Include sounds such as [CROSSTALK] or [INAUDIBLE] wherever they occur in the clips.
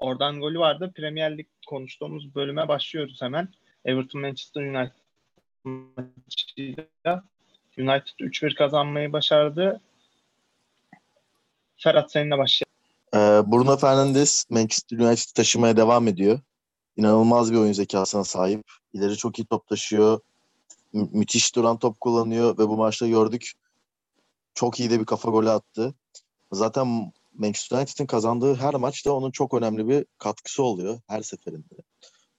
oradan golü vardı. Premier Lig konuştuğumuz bölüme başlıyoruz hemen. Everton Manchester United maçıyla United 3-1 kazanmayı başardı. Ferhat seninle başlayalım. Ee, Bruno Fernandes Manchester United taşımaya devam ediyor. İnanılmaz bir oyun zekasına sahip. İleri çok iyi top taşıyor. Mü- müthiş duran top kullanıyor ve bu maçta gördük. Çok iyi de bir kafa golü attı. Zaten Manchester United'ın kazandığı her maçta onun çok önemli bir katkısı oluyor her seferinde.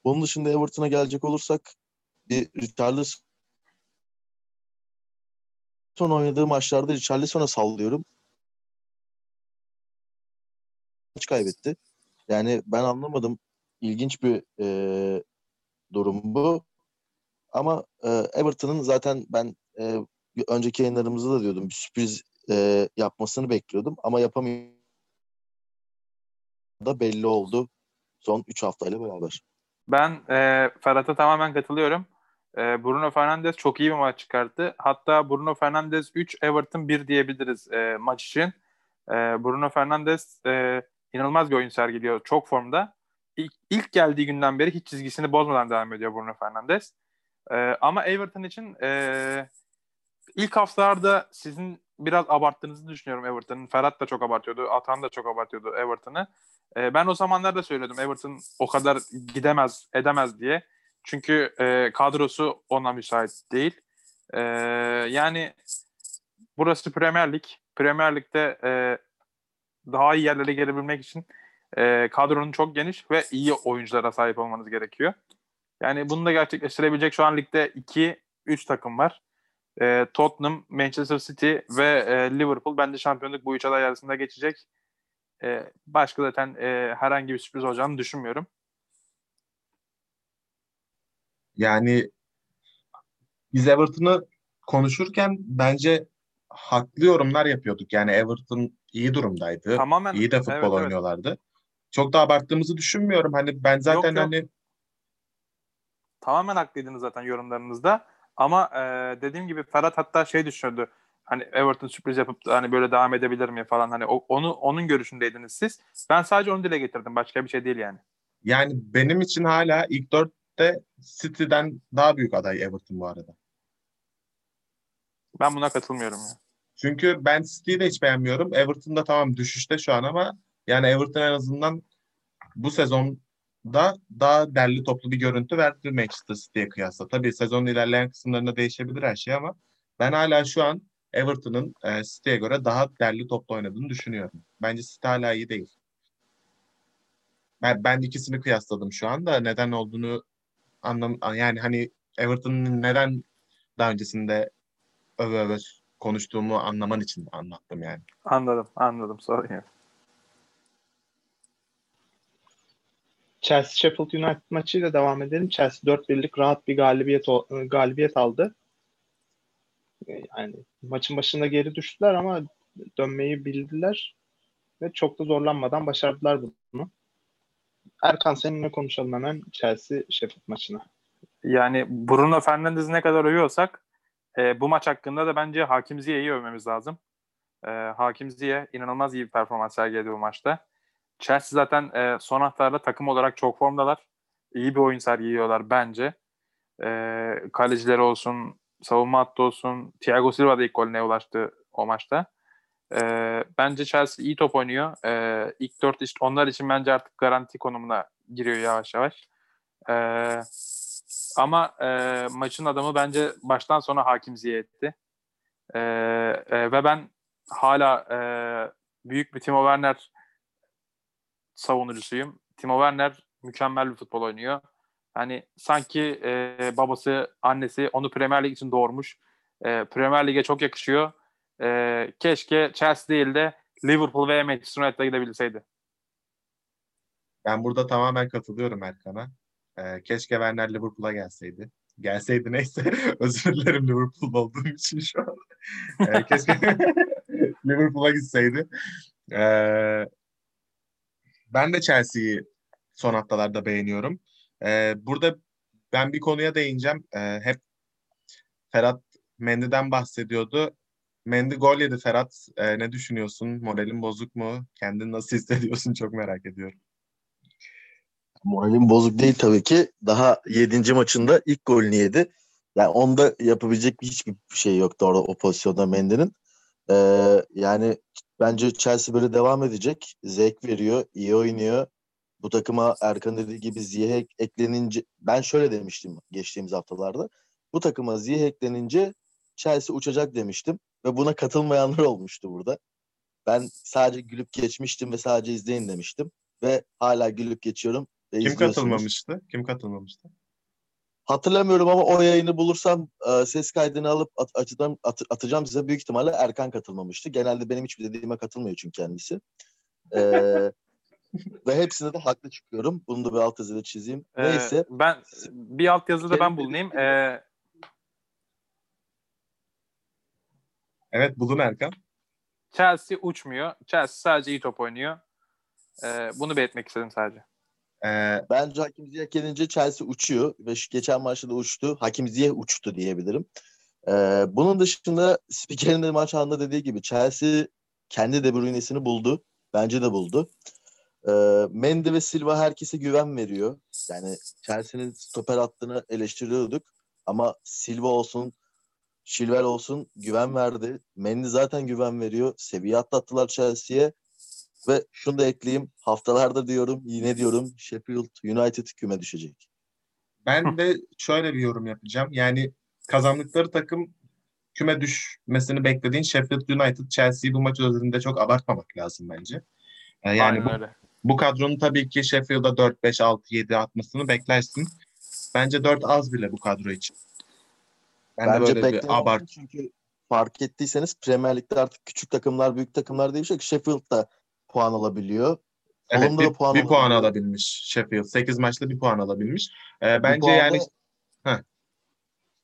Bunun dışında Everton'a gelecek olursak bir Richarlison oynadığı maçlarda Richarlison'a sallıyorum. Maç kaybetti. Yani ben anlamadım. İlginç bir e, durum bu. Ama e, Everton'ın zaten ben e, önceki yayınlarımızda da diyordum bir sürpriz e, yapmasını bekliyordum ama yapamıyor da belli oldu son 3 haftayla beraber. Ben e, Ferhat'a tamamen katılıyorum. E, Bruno Fernandes çok iyi bir maç çıkarttı. Hatta Bruno Fernandes 3, Everton 1 diyebiliriz e, maç için. E, Bruno Fernandes e, inanılmaz bir oyun sergiliyor. Çok formda. İlk, ilk geldiği günden beri hiç çizgisini bozmadan devam ediyor Bruno Fernandes. E, ama Everton için e, ilk haftalarda sizin biraz abarttığınızı düşünüyorum Everton'ın. Ferhat da çok abartıyordu. Atan da çok abartıyordu Everton'ı. E, ben o zamanlar da söylüyordum Everton o kadar gidemez, edemez diye. Çünkü e, kadrosu ona müsait değil. E, yani burası Premier Lig. Premier Lig'de e, daha iyi yerlere gelebilmek için e, kadronun çok geniş ve iyi oyunculara sahip olmanız gerekiyor. Yani bunu da gerçekleştirebilecek şu an ligde 2-3 takım var. E, Tottenham, Manchester City ve e, Liverpool bence şampiyonluk bu üç aday arasında geçecek. E, başka zaten e, herhangi bir sürpriz olacağını düşünmüyorum. Yani biz Everton'ı konuşurken bence haklı yorumlar yapıyorduk. Yani Everton iyi durumdaydı. Tamamen iyi de futbol evet, evet. oynuyorlardı. Çok da abarttığımızı düşünmüyorum. Hani ben zaten Yok, yok. hani Tamamen haklıydınız zaten yorumlarınızda. Ama e, dediğim gibi Ferhat hatta şey düşünüyordu. Hani Everton sürpriz yapıp da hani böyle devam edebilir mi falan hani onu onun görüşündeydiniz siz. Ben sadece onu dile getirdim. Başka bir şey değil yani. yani benim için hala ilk dörtte City'den daha büyük aday Everton bu arada. Ben buna katılmıyorum ya. Çünkü ben City'yi de hiç beğenmiyorum. Everton da tamam düşüşte şu an ama yani Everton en azından bu sezonda daha derli toplu bir görüntü verdi Manchester City'ye kıyasla. Tabii sezonun ilerleyen kısımlarında değişebilir her şey ama ben hala şu an Everton'ın e, City'ye göre daha derli toplu oynadığını düşünüyorum. Bence City hala iyi değil. Ben, ben ikisini kıyasladım şu anda. Neden olduğunu anlam yani hani Everton'ın neden daha öncesinde öve öve konuştuğumu anlaman için anlattım yani. Anladım, anladım. Sorun yok. Chelsea Sheffield United maçıyla devam edelim. Chelsea 4-1'lik rahat bir galibiyet galibiyet aldı. E, Yani maçın başında geri düştüler ama dönmeyi bildiler ve çok da zorlanmadan başardılar bunu. Erkan seninle konuşalım hemen Chelsea Sheffield maçına. Yani Bruno Fernandes'i ne kadar övüyorsak e, bu maç hakkında da bence Hakim Ziyech'i övmemiz lazım. E, Hakim Ziyech inanılmaz iyi bir performans sergiledi bu maçta. Chelsea zaten e, son haftalarda takım olarak çok formdalar. İyi bir oyun sergiliyorlar bence. E, kalecileri olsun, savunma hattı olsun. Thiago Silva da ilk golüne ulaştı o maçta. E, bence Chelsea iyi top oynuyor. E, ilk dört işte onlar için bence artık garanti konumuna giriyor yavaş yavaş. E, ama e, maçın adamı bence baştan sona Hakim Ziyech'ti. E, e, ve ben hala e, büyük bir Timo Werner savunucusuyum. Timo Werner mükemmel bir futbol oynuyor. Hani sanki e, babası, annesi onu Premier Lig için doğurmuş. E, Premier Lig'e çok yakışıyor. E, keşke Chelsea değil de Liverpool ve Manchester United'a gidebilseydi. Ben burada tamamen katılıyorum Erkan'a. Ee, keşke Werner Liverpool'a gelseydi. Gelseydi neyse. [LAUGHS] Özür dilerim Liverpool olduğum için şu an. Ee, keşke [LAUGHS] Liverpool'a gitseydi. Ee, ben de Chelsea'yi son haftalarda beğeniyorum. Ee, burada ben bir konuya değineceğim. Ee, hep Ferhat Mendy'den bahsediyordu. Mendy gol yedi Ferhat. Ee, ne düşünüyorsun? Moralin bozuk mu? Kendini nasıl hissediyorsun? [LAUGHS] Çok merak ediyorum. Moralim bozuk değil tabii ki. Daha 7. maçında ilk golünü yedi. Yani onda yapabilecek hiçbir şey yoktu orada o pozisyonda Mendy'nin. Ee, yani bence Chelsea böyle devam edecek. Zevk veriyor, iyi oynuyor. Bu takıma Erkan dediği gibi Ziyeh eklenince ben şöyle demiştim geçtiğimiz haftalarda. Bu takıma Ziyeh eklenince Chelsea uçacak demiştim ve buna katılmayanlar olmuştu burada. Ben sadece gülüp geçmiştim ve sadece izleyin demiştim ve hala gülüp geçiyorum. Ve Kim katılmamıştı? Kim katılmamıştı? Hatırlamıyorum ama o yayını bulursam e, ses kaydını alıp at, açacağım, at- atacağım size. Büyük ihtimalle Erkan katılmamıştı. Genelde benim hiçbir dediğime katılmıyor çünkü kendisi. E, ve hepsinde de haklı çıkıyorum. Bunu da bir alt yazıyla çizeyim. Ee, Neyse. Ben bir alt yazıda ben bulunayım. Ee, Evet bulun Erkan. Chelsea uçmuyor. Chelsea sadece iyi top oynuyor. Ee, bunu belirtmek istedim sadece. Ee, Bence Hakim Ziyech gelince Chelsea uçuyor ve şu geçen maçta da uçtu. Hakim Ziyech uçtu diyebilirim. Ee, bunun dışında spikerin de maç anında dediği gibi Chelsea kendi De Bruyne'sini buldu. Bence de buldu. Ee, Mendy ve Silva herkese güven veriyor. Yani Chelsea'nin stoper hattını eleştiriyorduk. Ama Silva olsun, Chilwell olsun güven verdi. Mendy zaten güven veriyor. Seviye atlattılar Chelsea'ye. Ve şunu da ekleyeyim. Haftalarda diyorum, yine diyorum Sheffield United küme düşecek. ben de şöyle bir yorum yapacağım. Yani kazandıkları takım küme düşmesini beklediğin Sheffield United, Chelsea'yi bu maç özelinde çok abartmamak lazım bence. Ee, yani Aynen bu, öyle. Bu kadronun tabii ki Sheffield'a 4, 5, 6, 7 atmasını beklersin. Bence 4 az bile bu kadro için. Ben de Bence böyle bir abart. çünkü fark ettiyseniz Premier Lig'de artık küçük takımlar, büyük takımlar bir yok. Sheffield da puan alabiliyor. Evet, bir, da puan bir puan alabilmiş Sheffield. 8 maçta bir puan alabilmiş. Ee, Bu bence yani Heh.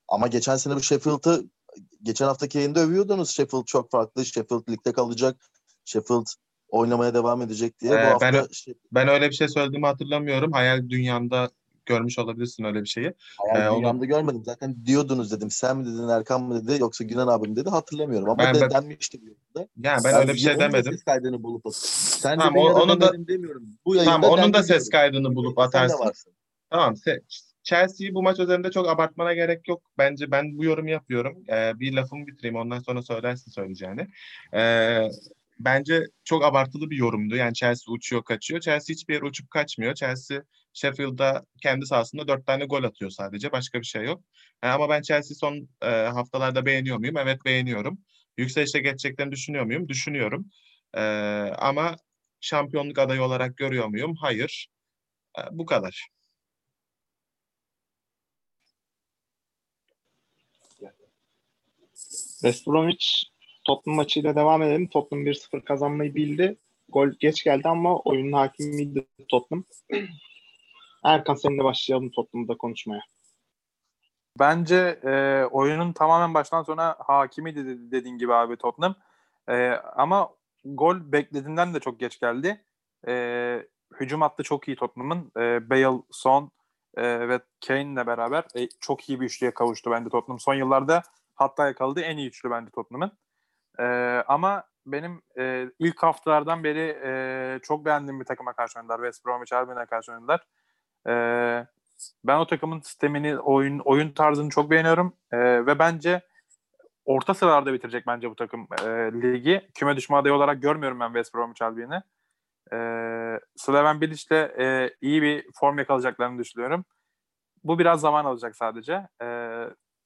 Ama geçen sene bu Sheffield'ı geçen haftaki yayında övüyordunuz. Sheffield çok farklı. Sheffield ligde kalacak. Sheffield oynamaya devam edecek diye. Ee, bu hafta ben- şey, ben öyle bir şey söylediğimi hatırlamıyorum. Hayal dünyanda görmüş olabilirsin öyle bir şeyi. hayal Ee, onu- dünyamda görmedim. Zaten diyordunuz dedim. Sen mi dedin, Erkan mı dedi yoksa Günan abi mi dedi hatırlamıyorum. Ama Ben- de, ben- denmişti. Yani ben öyle bir şey demedim. ses kaydını bulup. Sen Tamam, o- da onu ben da- demiyorum. Bu Tamam onun da ses kaydını Bu bulup de atarsın. Tamam. Se- Chelsea'yi bu maç üzerinde çok abartmana gerek yok. Bence ben bu yorumu yapıyorum. Ee, bir lafımı bitireyim. Ondan sonra söylersin söyleyeceğini. Ee, bence çok abartılı bir yorumdu. Yani Chelsea uçuyor kaçıyor. Chelsea hiçbir yere uçup kaçmıyor. Chelsea Sheffield'da kendi sahasında dört tane gol atıyor sadece. Başka bir şey yok. Ee, ama ben Chelsea son e, haftalarda beğeniyor muyum? Evet beğeniyorum. Yükselişe geçeceklerini düşünüyor muyum? Düşünüyorum. Ee, ama şampiyonluk adayı olarak görüyor muyum? Hayır. Ee, bu kadar. West Bromwich Tottenham maçıyla devam edelim. Tottenham 1-0 kazanmayı bildi. Gol geç geldi ama oyunun hakimiydi Tottenham. Erkan seninle başlayalım Tottenham'da konuşmaya. Bence e, oyunun tamamen baştan sona hakimiydi dedi- dediğin gibi abi Tottenham. E, ama gol beklediğinden de çok geç geldi. E, hücum hattı çok iyi Tottenham'ın. E, Bale, Son e, ve Kane'le beraber e, çok iyi bir üçlüye kavuştu bence Tottenham. Son yıllarda hatta yakaladığı en iyi üçlü bence Tottenham'ın. E, ama benim e, ilk haftalardan beri e, çok beğendiğim bir takıma karşı oynadılar. West Bromwich Albion'a karşı oynadılar. E, ben o takımın sistemini, oyun oyun tarzını çok beğeniyorum E, ve bence orta sıralarda bitirecek bence bu takım e, ligi. Küme düşme adayı olarak görmüyorum ben West Bromwich Albion'ı. E, Slaven Bilic'le e, iyi bir form yakalayacaklarını düşünüyorum. Bu biraz zaman alacak sadece. E,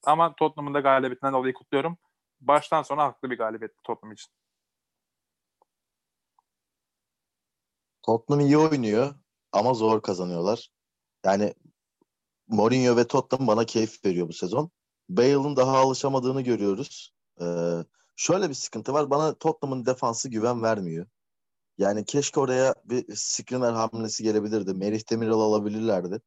ama Tottenham'ın da galibiyetinden dolayı kutluyorum. Baştan sona haklı bir galibiyet Tottenham için. Tottenham iyi oynuyor ama zor kazanıyorlar. Yani Mourinho ve Tottenham bana keyif veriyor bu sezon. Bale'ın daha alışamadığını görüyoruz. Ee, şöyle bir sıkıntı var. Bana Tottenham'ın defansı güven vermiyor. Yani keşke oraya bir Skriniar hamlesi gelebilirdi. Merih Demiral alabilirlerdi.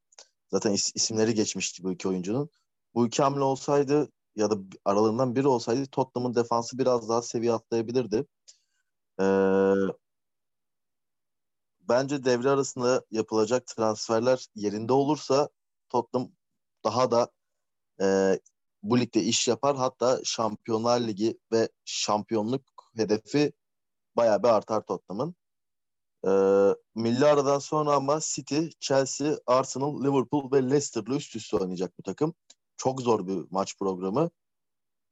Zaten is- isimleri geçmişti bu iki oyuncunun. Bu iki hamle olsaydı ya da aralarından biri olsaydı Tottenham'ın defansı biraz daha seviye atlayabilirdi. Ee, bence devre arasında yapılacak transferler yerinde olursa Tottenham daha da e, bu ligde iş yapar. Hatta Şampiyonlar Ligi ve şampiyonluk hedefi bayağı bir artar Tottenham'ın. Ee, milli aradan sonra ama City, Chelsea, Arsenal, Liverpool ve Leicester'la üst üste oynayacak bu takım. Çok zor bir maç programı.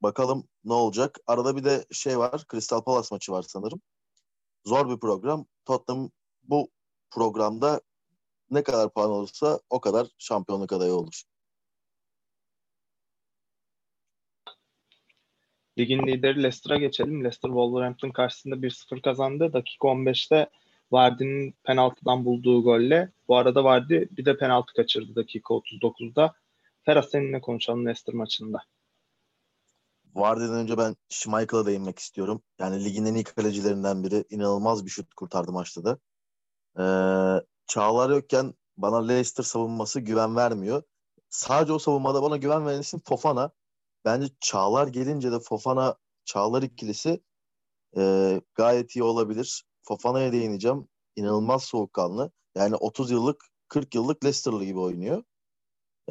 Bakalım ne olacak. Arada bir de şey var. Crystal Palace maçı var sanırım. Zor bir program. Tottenham bu programda ne kadar puan olursa o kadar şampiyonluk adayı olur. Ligin lideri Leicester'a geçelim. Leicester Wolverhampton karşısında 1-0 kazandı. Dakika 15'te Vardy'nin penaltıdan bulduğu golle. Bu arada Vardy bir de penaltı kaçırdı dakika 39'da. Ferhat seninle konuşalım Leicester maçında. Vardy'den önce ben Schmeichel'a değinmek istiyorum. Yani ligin en iyi kalecilerinden biri. inanılmaz bir şut kurtardı maçta da. Ee, Çağlar yokken bana Leicester savunması güven vermiyor. Sadece o savunmada bana güven veren isim Fofana. Bence Çağlar gelince de Fofana Çağlar ikilisi e, gayet iyi olabilir. Fofana'ya değineceğim. İnanılmaz soğukkanlı. Yani 30 yıllık 40 yıllık Leicester'lı gibi oynuyor.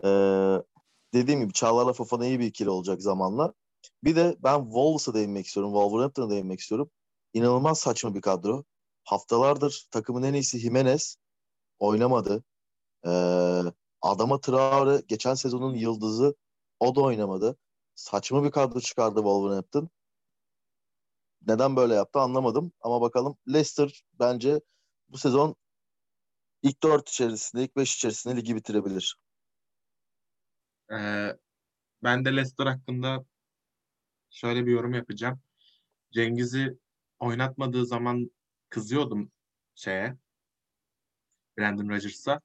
Ee, dediğim gibi Çağlar'la Fofana iyi bir ikili olacak zamanla. Bir de ben Wolves'a değinmek istiyorum. Wolverhampton'a değinmek istiyorum. İnanılmaz saçma bir kadro. Haftalardır takımın en iyisi Jimenez oynamadı. Ee, Adama Traore geçen sezonun yıldızı o da oynamadı. Saçma bir kadro çıkardı Wolverhampton. Neden böyle yaptı anlamadım. Ama bakalım Leicester bence bu sezon ilk dört içerisinde, ilk beş içerisinde ligi bitirebilir. Ee, ben de Leicester hakkında şöyle bir yorum yapacağım. Cengiz'i oynatmadığı zaman kızıyordum şeye Brandon Rodgers'a.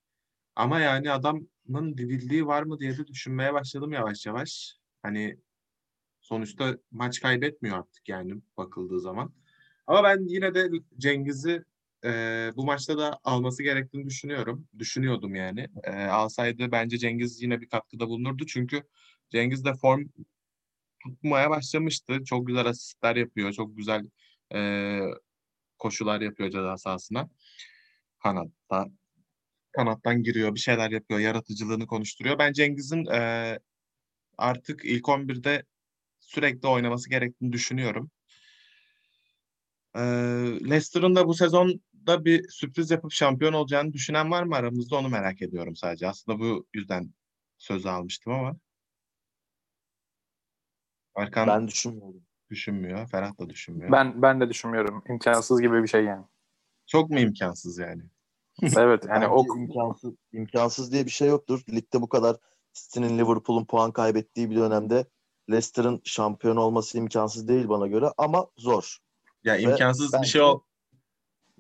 Ama yani adamın bir var mı diye de düşünmeye başladım yavaş yavaş. Hani sonuçta maç kaybetmiyor artık yani bakıldığı zaman. Ama ben yine de Cengiz'i e, bu maçta da alması gerektiğini düşünüyorum. Düşünüyordum yani. E, alsaydı bence Cengiz yine bir katkıda bulunurdu. Çünkü Cengiz de form tutmaya başlamıştı. Çok güzel asistler yapıyor. Çok güzel e, koşular yapıyor ceza sahasına. Kanatta. Kanattan giriyor. Bir şeyler yapıyor. Yaratıcılığını konuşturuyor. Ben Cengiz'in e, artık ilk 11'de sürekli oynaması gerektiğini düşünüyorum. Leicester'ın da bu sezonda bir sürpriz yapıp şampiyon olacağını düşünen var mı aramızda onu merak ediyorum sadece. Aslında bu yüzden sözü almıştım ama. Erkan ben düşünmüyorum. Düşünmüyor. Ferhat da düşünmüyor. Ben ben de düşünmüyorum. İmkansız gibi bir şey yani. Çok mu imkansız yani? [LAUGHS] evet yani o imkansız imkansız diye bir şey yoktur. Ligde bu kadar City'nin Liverpool'un puan kaybettiği bir dönemde Leicester'ın şampiyon olması imkansız değil bana göre ama zor. Ya imkansız Ve bir şey ol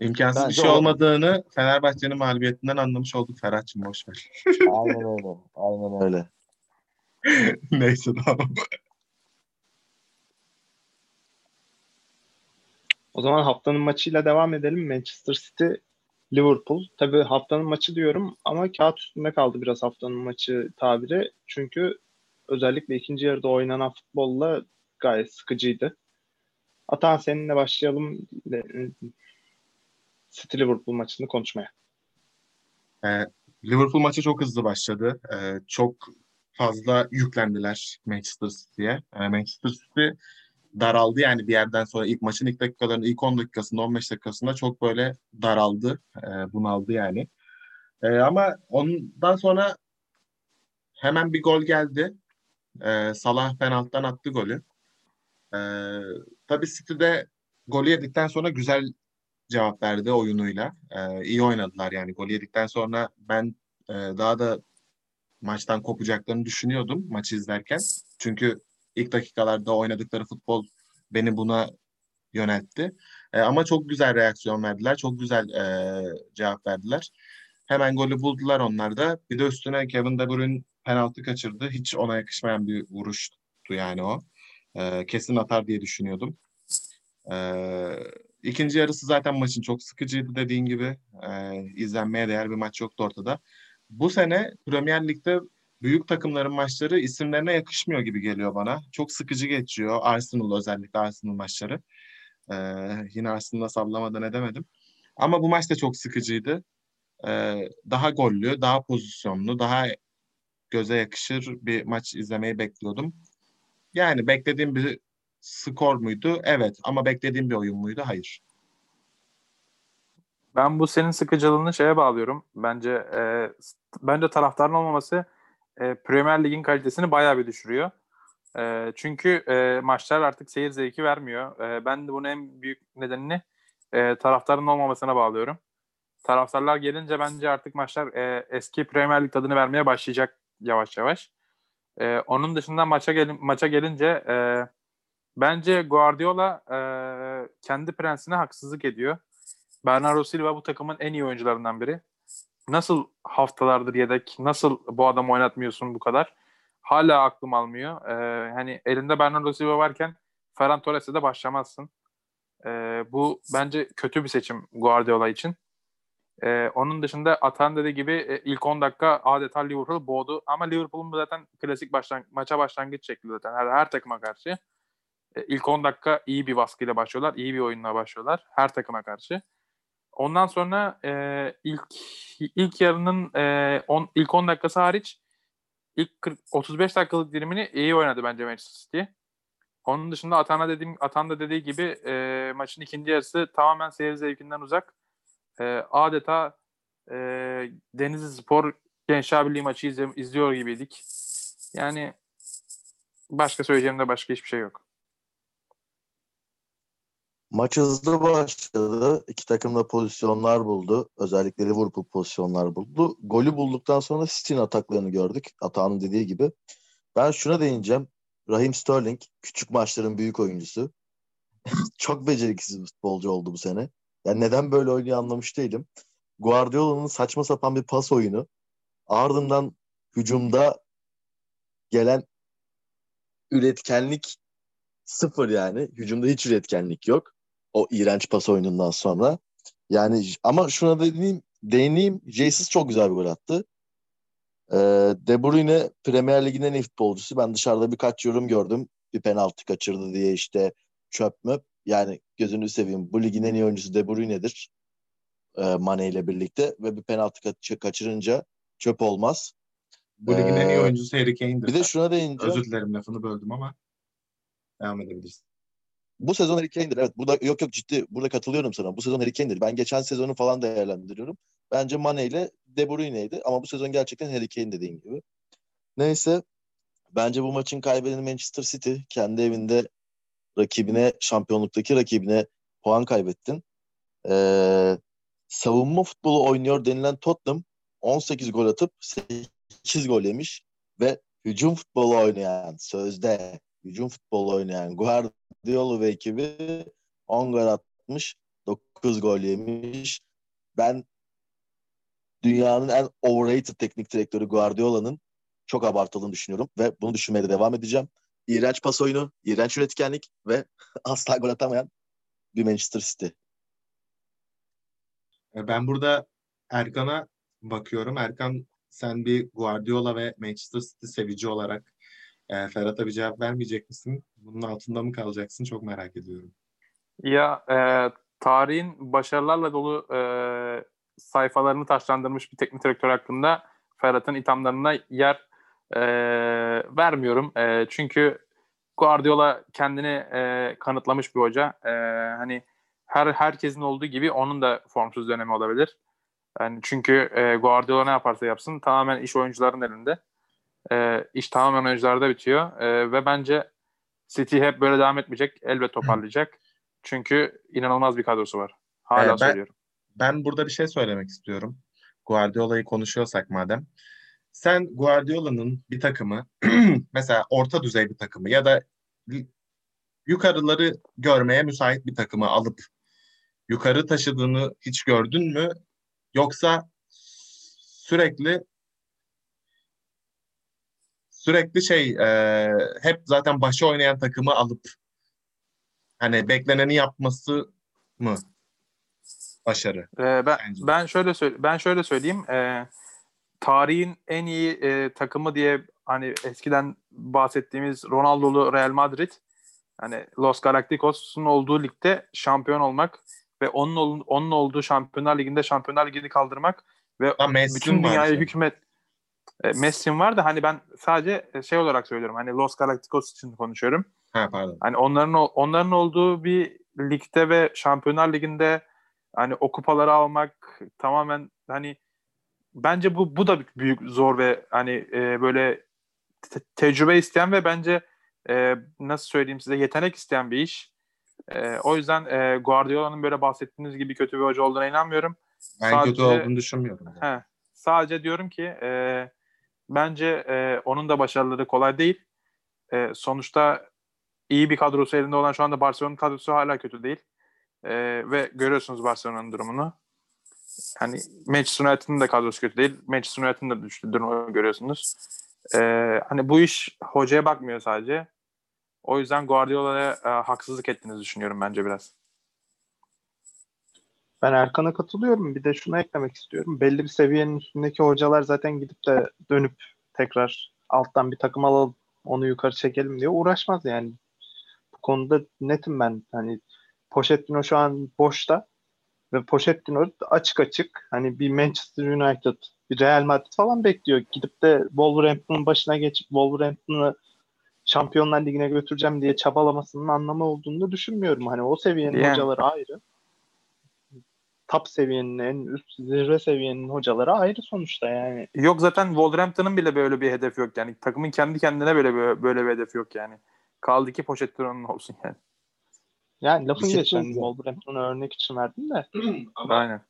imkansız bir şey olmadığını Fenerbahçe'nin mağlubiyetinden anlamış olduk Ferhat'cığım boş ver. Aynen öyle. Aynen öyle. [LAUGHS] Neyse tamam. O zaman haftanın maçıyla devam edelim. Manchester City Liverpool. Tabii haftanın maçı diyorum ama kağıt üstünde kaldı biraz haftanın maçı tabiri. Çünkü özellikle ikinci yarıda oynanan futbolla gayet sıkıcıydı. Atan seninle başlayalım. City Liverpool maçını konuşmaya. Ee, Liverpool maçı çok hızlı başladı. Ee, çok fazla yüklendiler Manchester City'ye. Ee, Manchester City daraldı yani bir yerden sonra ilk maçın ilk dakikalarında, ilk 10 dakikasında, 15 dakikasında çok böyle daraldı, e, bunaldı yani. E, ama ondan sonra hemen bir gol geldi. E, Salah penaltıdan attı golü. E, tabii City'de golü yedikten sonra güzel cevap verdi oyunuyla. E, iyi oynadılar yani golü yedikten sonra ben e, daha da maçtan kopacaklarını düşünüyordum maçı izlerken. Çünkü ilk dakikalarda oynadıkları futbol beni buna yöneltti. E, ama çok güzel reaksiyon verdiler. Çok güzel e, cevap verdiler. Hemen golü buldular onlar da. Bir de üstüne Kevin De Bruyne penaltı kaçırdı. Hiç ona yakışmayan bir vuruştu yani o. E, kesin atar diye düşünüyordum. E, ikinci yarısı zaten maçın çok sıkıcıydı dediğin gibi. E, izlenmeye değer bir maç yoktu ortada. Bu sene Premier Lig'de büyük takımların maçları isimlerine yakışmıyor gibi geliyor bana. Çok sıkıcı geçiyor. Arsenal özellikle Arsenal maçları. Ee, yine Arsenal'a sablamadan edemedim. Ama bu maç da çok sıkıcıydı. Ee, daha gollü, daha pozisyonlu, daha göze yakışır bir maç izlemeyi bekliyordum. Yani beklediğim bir skor muydu? Evet. Ama beklediğim bir oyun muydu? Hayır. Ben bu senin sıkıcılığını şeye bağlıyorum. Bence e, bence taraftarın olmaması e, Premier Lig'in kalitesini bayağı bir düşürüyor. E, çünkü e, maçlar artık seyir zevki vermiyor. E, ben de bunun en büyük nedenini e, taraftarın olmamasına bağlıyorum. Taraftarlar gelince bence artık maçlar e, eski Premier Lig tadını vermeye başlayacak yavaş yavaş. E, onun dışında maça gelin maça gelince e, bence Guardiola e, kendi prensine haksızlık ediyor. Bernardo Silva bu takımın en iyi oyuncularından biri. Nasıl haftalardır yedek, nasıl bu adamı oynatmıyorsun bu kadar? Hala aklım almıyor. Ee, hani elinde Bernardo Silva varken Ferran Torres'e de başlamazsın. Ee, bu bence kötü bir seçim Guardiola için. Ee, onun dışında Atan dediği gibi e, ilk 10 dakika adeta Liverpool boğdu. Ama Liverpool'un zaten klasik başlang maça başlangıç şekli zaten her, her takıma karşı. E, ilk 10 dakika iyi bir baskıyla başlıyorlar. iyi bir oyunla başlıyorlar. Her takıma karşı. Ondan sonra e, ilk ilk yarının e, on, ilk 10 dakikası hariç ilk 40, 35 dakikalık dilimini iyi oynadı bence Manchester City. Onun dışında Atan'a dediğim Atan da dediği gibi e, maçın ikinci yarısı tamamen seyir zevkinden uzak. E, adeta e, Denizli Spor Gençler Birliği maçı izle, izliyor gibiydik. Yani başka söyleyeceğim de başka hiçbir şey yok. Maç hızlı başladı. İki takım da pozisyonlar buldu. Özellikle Liverpool pozisyonlar buldu. Golü bulduktan sonra City'nin ataklarını gördük. Atağının dediği gibi. Ben şuna değineceğim. Raheem Sterling küçük maçların büyük oyuncusu. [LAUGHS] Çok beceriksiz bir futbolcu oldu bu sene. Yani neden böyle oynuyor anlamış değilim. Guardiola'nın saçma sapan bir pas oyunu. Ardından hücumda gelen üretkenlik sıfır yani. Hücumda hiç üretkenlik yok. O iğrenç pas oyunundan sonra. Yani ama şuna değineyim, değineyim. Jesus çok güzel bir gol attı. Ee, De Bruyne Premier Lig'in en iyi futbolcusu. Ben dışarıda birkaç yorum gördüm. Bir penaltı kaçırdı diye işte çöp mü? Yani gözünü seveyim. Bu ligin en iyi oyuncusu De Bruyne'dir. Ee, Mane ile birlikte. Ve bir penaltı kaç- kaçırınca çöp olmaz. Bu ligin en iyi Ee, oyuncusu Harry Kane'dir. Bir de şuna değineceğim. Özür dilerim lafını böldüm ama devam edebilirsin. Bu sezon Harry Kane'dir. Evet burada yok yok ciddi burada katılıyorum sana. Bu sezon Harry Kane'dir. Ben geçen sezonu falan değerlendiriyorum. Bence Mane ile De Bruyne'ydi ama bu sezon gerçekten Harry Kane dediğin gibi. Neyse bence bu maçın kaybedeni Manchester City. Kendi evinde rakibine şampiyonluktaki rakibine puan kaybettin. Ee, savunma futbolu oynuyor denilen Tottenham 18 gol atıp 8 gol yemiş ve hücum futbolu oynayan sözde hücum futbolu oynayan Guardiola ve ekibi 10 gol atmış 9 gol yemiş. Ben dünyanın en overrated teknik direktörü Guardiola'nın çok abartıldığını düşünüyorum ve bunu düşünmeye de devam edeceğim. İğrenç pas oyunu, iğrenç üretkenlik ve [LAUGHS] asla gol atamayan bir Manchester City. E, Ben burada Erkan'a bakıyorum. Erkan sen bir Guardiola ve Manchester City sevici olarak e, Ferhat'a bir cevap vermeyecek misin? Bunun altında mı kalacaksın? Çok merak ediyorum. Ya e, tarihin başarılarla dolu e, sayfalarını taşlandırmış bir teknik direktör hakkında Ferhat'ın ithamlarına yer e, vermiyorum. E, çünkü Guardiola kendini e, kanıtlamış bir hoca. E, hani her herkesin olduğu gibi onun da formsuz dönemi olabilir. Yani çünkü e, Guardiola ne yaparsa yapsın tamamen iş oyuncuların elinde. E, iş tamamen oyuncularda bitiyor. E, ve bence City hep böyle devam etmeyecek. Elbet toparlayacak. Çünkü inanılmaz bir kadrosu var. Hala Ee, ben- söylüyorum. Ben burada bir şey söylemek istiyorum. Guardiola'yı konuşuyorsak madem. Sen Guardiola'nın bir takımı [CLEARS THROAT] mesela orta düzey bir takımı ya da yukarıları görmeye müsait bir takımı alıp yukarı taşıdığını hiç gördün mü? Yoksa sürekli sürekli şey e, hep zaten başı oynayan takımı alıp hani bekleneni yapması mı başarı? Ee, ben Bence. ben şöyle söyle ben şöyle söyleyeyim. Ee, tarihin en iyi e, takımı diye hani eskiden bahsettiğimiz Ronaldo'lu Real Madrid hani Los Galacticos'un olduğu ligde şampiyon olmak ve onun onun olduğu Şampiyonlar Ligi'nde Şampiyonlar Ligi'ni kaldırmak ve bütün dünyaya hükmet e, Messi'nin var da hani ben sadece e, şey olarak söylüyorum. Hani Los Galacticos için konuşuyorum. Ha pardon. Hani onların onların olduğu bir ligde ve Şampiyonlar Ligi'nde hani o kupaları almak tamamen hani bence bu bu da büyük zor ve hani e, böyle te- tecrübe isteyen ve bence e, nasıl söyleyeyim size yetenek isteyen bir iş. E, o yüzden e, Guardiola'nın böyle bahsettiğiniz gibi kötü bir hoca olduğuna inanmıyorum. Ben Sadece- kötü olduğunu düşünmüyorum. He, sadece diyorum ki e, bence e, onun da başarıları kolay değil. E, sonuçta iyi bir kadrosu elinde olan şu anda Barcelona'nın kadrosu hala kötü değil. E, ve görüyorsunuz Barcelona'nın durumunu. Hani Manchester United'ın da kadrosu kötü değil. Manchester United'ın da düştü durumu görüyorsunuz. E, hani bu iş hocaya bakmıyor sadece. O yüzden Guardiola'ya e, haksızlık ettiğinizi düşünüyorum bence biraz. Ben Erkan'a katılıyorum. Bir de şunu eklemek istiyorum. Belli bir seviyenin üstündeki hocalar zaten gidip de dönüp tekrar alttan bir takım alalım onu yukarı çekelim diye uğraşmaz yani. Bu konuda netim ben. Hani Pochettino şu an boşta ve Pochettino açık açık hani bir Manchester United, bir Real Madrid falan bekliyor. Gidip de Wolverhampton'un başına geçip Wolverhampton'ı Şampiyonlar Ligi'ne götüreceğim diye çabalamasının anlamı olduğunu düşünmüyorum. Hani o seviyenin Yani. hocaları ayrı top seviyenin en üst zirve seviyenin hocaları ayrı sonuçta yani. Yok zaten Wolverhampton'ın bile böyle bir hedefi yok yani. Takımın kendi kendine böyle böyle, böyle bir hedefi yok yani. Kaldı ki Pochettino'nun olsun yani. Yani lafın Bir şey geçen söyleyeceğim. Wolverhampton'u örnek için verdim de. [CLEARS THROAT] Aynen.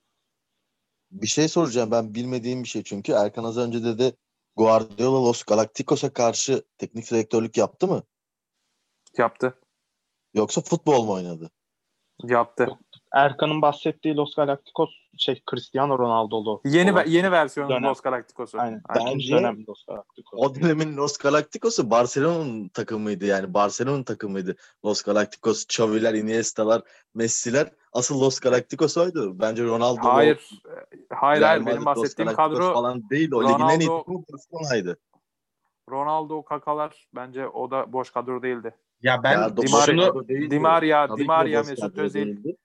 Bir şey soracağım ben bilmediğim bir şey çünkü. Erkan az önce dedi Guardiola Los Galacticos'a karşı teknik direktörlük yaptı mı? Yaptı. Yoksa futbol mu oynadı? Yaptı. Erkan'ın bahsettiği Los Galacticos şey Cristiano Ronaldo'lu. Yeni olan- yeni versiyonu Dönem. Los Galacticos'u. Aynen. Bence- dönem Los Galacticos. O dönemin Los Galacticos'u Barcelona'nın takımıydı yani. Barcelona'nın takımıydı. Los Galacticos, Xavi'ler, Iniesta'lar, Messi'ler. Asıl Los Galacticos oydu. Bence Ronaldo Hayır. Hayır hayır benim Los bahsettiğim Galacticos kadro falan değil. O ligin en iyi Ronaldo- takımı Barcelona'ydı. Ronaldo, Kakalar bence o da boş kadro değildi. Ya ben Ya, Di boş Maria- kadro değildi. Di Maria, Tabii Di ki Maria, boş Mesut Özil. değildi.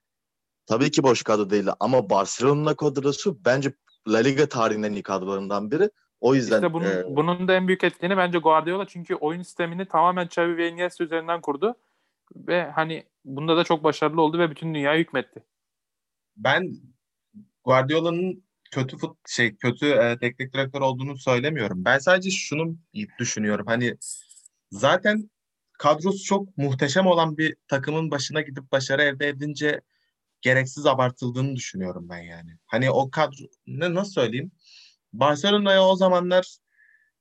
Tabii ki boş kadro değildi ama Barcelona kadrosu bence La Liga tarihinin en iyi kadrolarından biri. O yüzden İşte bunun, e, bunun da en büyük etkeni bence Guardiola çünkü oyun sistemini tamamen Xavi ve Iniesta üzerinden kurdu. Ve hani bunda da çok başarılı oldu ve bütün dünyaya hükmetti. ben Guardiola'nın kötü fut şey kötü e, teknik direktör olduğunu söylemiyorum. Ben sadece şunu düşünüyorum. Hani zaten kadrosu çok muhteşem olan bir takımın başına gidip başarı elde edince gereksiz abartıldığını düşünüyorum ben yani. Hani o kadro ne nasıl söyleyeyim? Barcelona'ya o zamanlar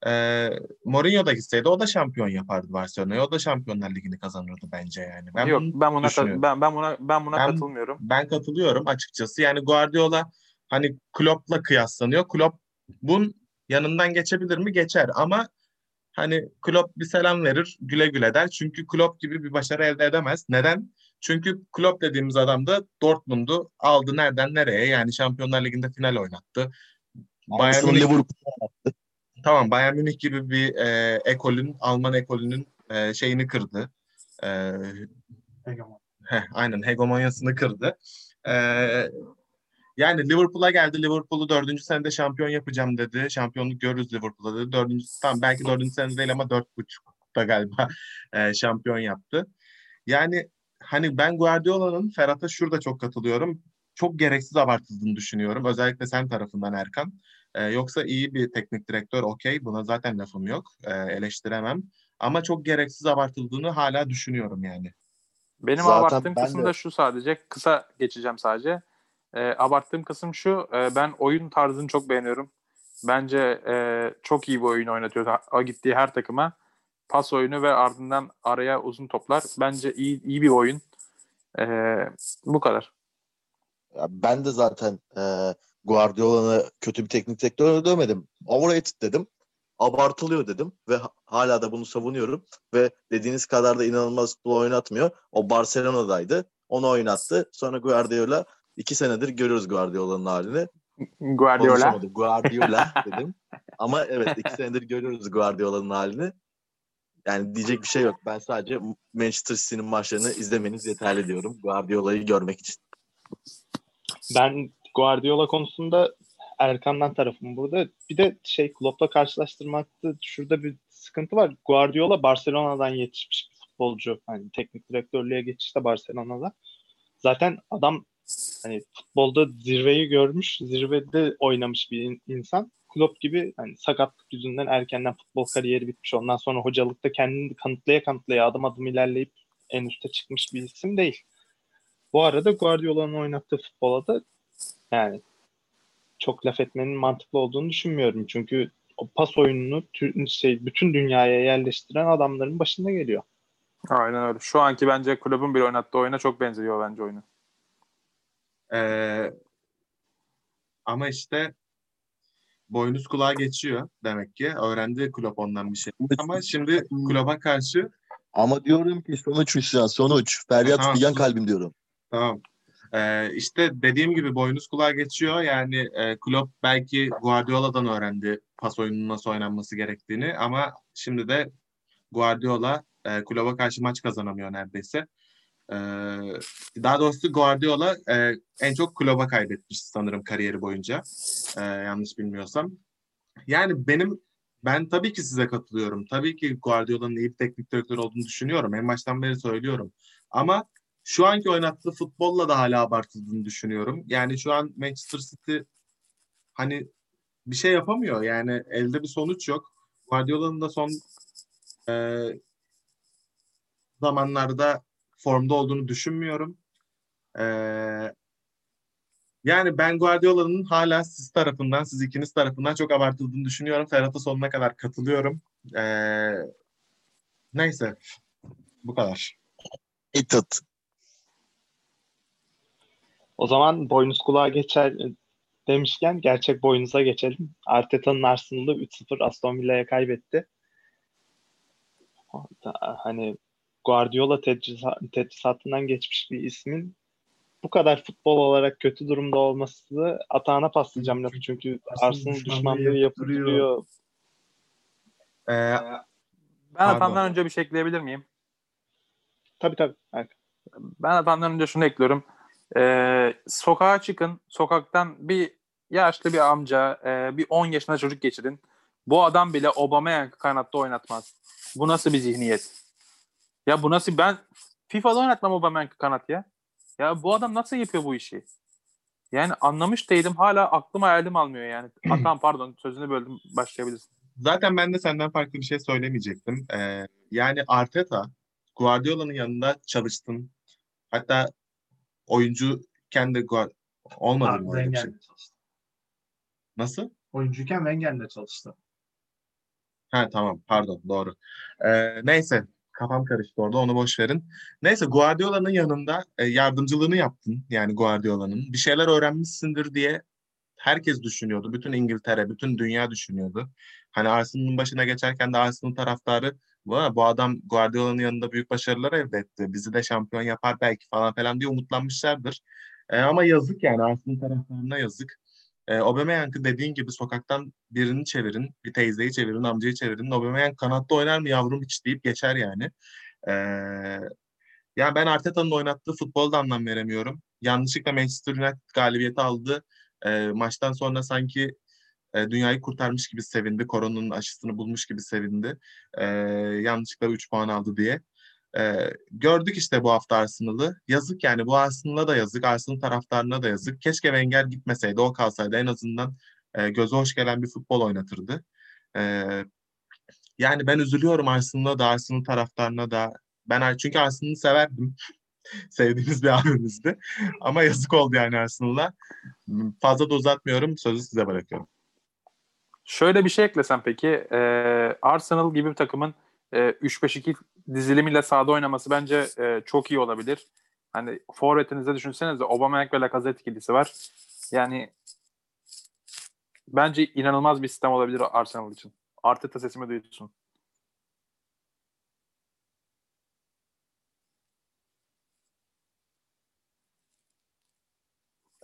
e, Mourinho da gitseydi o da şampiyon yapardı Barcelona'ya. O da Şampiyonlar Ligi'ni kazanırdı bence yani. Ben Yok ben buna ben, ben buna ben buna Ben- katılmıyorum. ben katılıyorum açıkçası. Yani Guardiola hani Klopp'la kıyaslanıyor. Klopp bunun yanından geçebilir mi? Geçer ama hani Klopp bir selam verir, güle güle der. Çünkü Klopp gibi bir başarı elde edemez. Neden? Çünkü Klopp dediğimiz adam da Dortmund'u aldı nereden nereye? Yani Şampiyonlar Ligi'nde final oynattı. Bayern Münih, [LAUGHS] tamam Bayern Münih gibi bir e, ekolün, Alman ekolünün e, şeyini kırdı. E, Heh, aynen hegemonyasını kırdı. Ee, yani Liverpool'a geldi. Liverpool'u dördüncü senede şampiyon yapacağım dedi. Şampiyonluk görürüz Liverpool'da dedi. Dördüncü, tamam belki dördüncü senede değil ama dört buçukta galiba e, şampiyon yaptı. Yani hani ben Guardiola'nın Ferhat'a şurada çok katılıyorum. Çok gereksiz abartıldığını düşünüyorum. Özellikle sen tarafından Erkan. Ee, yoksa iyi bir teknik direktör okey. Buna zaten lafım yok. Ee, eleştiremem. Ama çok gereksiz abartıldığını hala düşünüyorum yani. Benim Zaten abarttığım ben kısım de- da şu sadece. Kısa geçeceğim sadece. Ee, abarttığım kısım şu. e, ben oyun tarzını çok beğeniyorum. Bence e, çok iyi bir oyun oynatıyor. Ha- O gittiği her takıma. Pas oyunu ve ardından araya uzun toplar. Bence iyi iyi bir oyun. Ee, bu kadar. Ya ben de zaten e, Guardiola'nı kötü bir teknik direktör demedim. Overrated dedim. Abartılıyor dedim ve ha- hala da bunu savunuyorum. Ve dediğiniz kadar da inanılmaz futbol oynatmıyor. O Barcelona'daydı. Onu oynattı. Sonra Guardiola iki senedir görüyoruz Guardiola'nın halini. Guardiola. Guardiola dedim. [LAUGHS] Ama evet iki senedir görüyoruz Guardiola'nın halini. Yani diyecek bir şey yok. Ben sadece Manchester City'nin maçlarını izlemeniz yeterli diyorum. Guardiola'yı görmek için. Ben Guardiola konusunda Erkan'dan tarafım burada. Bir de şey Klopp'la karşılaştırmakta şurada bir sıkıntı var. Guardiola Barcelona'dan yetişmiş bir futbolcu. Hani teknik direktörlüğe geçişte Barcelona'da. Zaten adam hani futbolda zirveyi görmüş, zirvede oynamış bir in- insan. Klopp gibi hani sakatlık yüzünden erkenden futbol kariyeri bitmiş. Ondan sonra hocalıkta kendini kanıtlaya kanıtlaya adım adım ilerleyip en üste çıkmış bir isim değil. Bu arada Guardiola'nın oynattığı futbola da yani çok laf etmenin mantıklı olduğunu düşünmüyorum. Çünkü o pas oyununu şey bütün dünyaya yerleştiren adamların başında geliyor. Aynen öyle. Şu anki bence kulübün bir oynattığı oyuna çok benziyor bence oyunu. Ee, ama işte boynuz kulağa geçiyor demek ki. Öğrendi Klopp ondan bir şey. Ama şimdi Klopp'a karşı Ama diyorum ki sonuç Hüsyan sonuç. Feryat Tamam, figan kalbim diyorum. Tamam. Ee, işte dediğim gibi boynuz kulağa geçiyor. Yani e, Klopp belki Guardiola'dan öğrendi pas oyununun nasıl oynanması gerektiğini ama şimdi de Guardiola e, Klopp'a karşı maç kazanamıyor neredeyse. Ee, daha doğrusu Guardiola e, en çok Klopp'a kaybetmiş sanırım kariyeri boyunca. E, yanlış bilmiyorsam. Yani benim ben tabii ki size katılıyorum. Tabii ki Guardiola'nın iyi bir teknik direktör olduğunu düşünüyorum. En baştan beri söylüyorum. Ama şu anki oynattığı futbolla da hala abartıldığını düşünüyorum. Yani şu an Manchester City hani bir şey yapamıyor. Yani elde bir sonuç yok. Guardiola'nın da son e, zamanlarda formda olduğunu düşünmüyorum. E, yani ben Guardiola'nın hala siz tarafından, siz ikiniz tarafından çok abartıldığını düşünüyorum. Ferhat'a sonuna kadar katılıyorum. E, neyse. Bu kadar. İtut. O zaman boynuz kulağa geçer demişken gerçek boynuza geçelim. Arteta'nın Arsenal'ı 3-0 Aston Villa'ya kaybetti. Hani Guardiola tedrisa- tedrisatından geçmiş bir ismin bu kadar futbol olarak kötü durumda olması atağına paslayacağım lafı çünkü Arsenal düşmanlığı yaptırıyor. yapılıyor. E, Ben Pardon. hatamdan önce bir şey ekleyebilir miyim? Tabii tabii. Evet. Ben hatamdan önce şunu ekliyorum. Ee, sokağa çıkın. Sokaktan bir yaşlı bir amca, e, bir 10 yaşında çocuk geçirin. Bu adam bile Aubameyang kanatta oynatmaz. Bu nasıl bir zihniyet? Ya bu nasıl ben FIFA'da oynatmam Aubameyang kanat ya. Ya bu adam nasıl yapıyor bu işi? Yani anlamış değilim. Hala aklım hayalim almıyor yani. [CLEARS THROAT] Hatam pardon sözünü böldüm. Başlayabilirsin. Zaten ben de senden farklı bir şey söylemeyecektim. Ee, yani Arteta, Guardiola'nın yanında çalıştın. Hatta oyuncu kendi Guard olmadı mı öyle bir şey? Nasıl? Oyuncuyken Wenger'le çalıştı. Ha tamam pardon doğru. Ee, neyse kafam karıştı orada onu boş verin. Neyse Guardiola'nın yanında e, yardımcılığını yaptın. Yani Guardiola'nın. Bir şeyler öğrenmişsindir diye herkes düşünüyordu. Bütün İngiltere, bütün dünya düşünüyordu. Hani Arsenal'ın başına geçerken de Arsenal taraftarı "Vay, bu adam Guardiola'nın yanında büyük başarılar elde etti. Bizi de şampiyon yapar belki falan falan diye umutlanmışlardır. Ee, ama yazık yani Arsenal taraftarına yazık. E, Aubameyang'ı dediğin gibi sokaktan birini çevirin, bir teyzeyi çevirin, amcayı çevirin. Aubameyang kanatta oynar mı yavrum hiç deyip geçer yani. E, yani ben Arteta'nın oynattığı futbolda anlam veremiyorum. Yanlışlıkla Manchester United galibiyeti aldı. E, maçtan sonra sanki e, dünyayı kurtarmış gibi sevindi. Koronanın aşısını bulmuş gibi sevindi. E, yanlışlıkla 3 puan aldı diye. E, gördük işte bu hafta Arsenal'ı. Yazık yani bu Arsenal'a da yazık, Arsenal taraftarına da yazık. Keşke Wenger gitmeseydi, o kalsaydı en azından e, göze hoş gelen bir futbol oynatırdı. E, yani ben üzülüyorum Arsenal'a da, Arsenal taraftarına da. Ben çünkü Arsenal'ı severdim. [LAUGHS] Sevdiğimiz bir abimizdi. Ama yazık oldu yani Arsenal'a. Fazla da uzatmıyorum, sözü size bırakıyorum. Şöyle bir şey eklesem peki. e, Arsenal gibi bir takımın e, 3-5-2 dizilimiyle sahada oynaması bence e, çok iyi olabilir. Hani forvetinizde düşünsenize Aubameyang ve Lacazette ikilisi var. Yani bence inanılmaz bir sistem olabilir Arsenal için. Arteta sesimi duysun.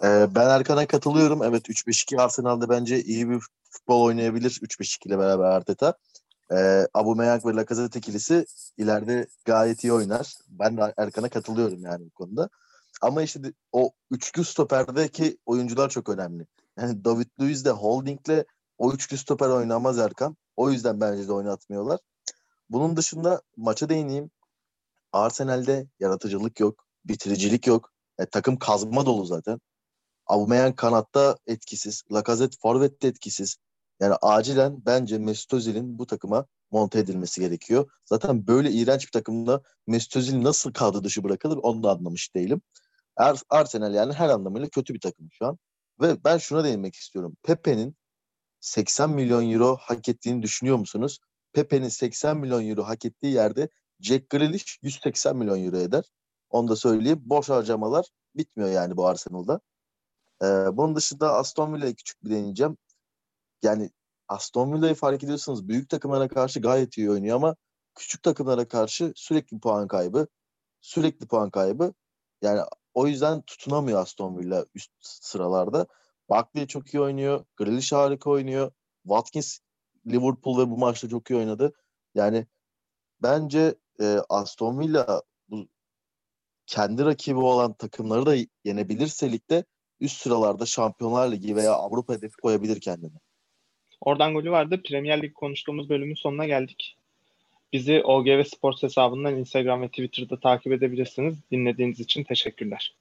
Ee, ben Erkan'a katılıyorum. Evet 3-5-2 Arsenal'da bence iyi bir futbol oynayabilir 3-5-2 ile beraber Arteta. Ee, Aubameyang ve Lacazette ikilisi ileride gayet iyi oynar. Ben de Erkan'a katılıyorum yani bu konuda. Ama işte o üçlü stoperdeki oyuncular çok önemli. Yani David Luiz de Holding'le o üçlü stoper oynamaz Erkan. O yüzden bence de oynatmıyorlar. Bunun dışında maça değineyim. Arsenal'de yaratıcılık yok, bitiricilik yok. E, takım kazma dolu zaten. Aubameyang kanatta etkisiz. Lacazette forvette etkisiz. Yani acilen bence Mesut Özil'in bu takıma monte edilmesi gerekiyor. Zaten böyle iğrenç bir takımda Mesut Özil nasıl kadro dışı bırakılır onu da anlamış değilim. Er, Arsenal yani her anlamıyla kötü bir takım şu an. Ve ben şuna değinmek istiyorum. Pepe'nin 80 milyon euro hak ettiğini düşünüyor musunuz? Pepe'nin 80 milyon euro hak ettiği yerde Jack Grealish 180 milyon euro eder. Onu da söyleyeyim. Boş harcamalar bitmiyor yani bu Arsenal'da. Ee, bunun dışında Aston Villa'ya küçük bir değineceğim. Yani Aston Villa'yı fark ediyorsunuz büyük takımlara karşı gayet iyi oynuyor ama küçük takımlara karşı sürekli puan kaybı. Sürekli puan kaybı. Yani o yüzden tutunamıyor Aston Villa üst sıralarda. Barkley çok iyi oynuyor. Grealish harika oynuyor. Watkins Liverpool ve bu maçta çok iyi oynadı. Yani bence e, Aston Villa bu kendi rakibi olan takımları da yenebilirse ligde üst sıralarda Şampiyonlar Ligi veya Avrupa hedefi koyabilir kendine. Oradan golü vardı. Premier Lig konuştuğumuz bölümün sonuna geldik. Bizi OGV Sports hesabından Instagram ve Twitter'da takip edebilirsiniz. Dinlediğiniz için teşekkürler.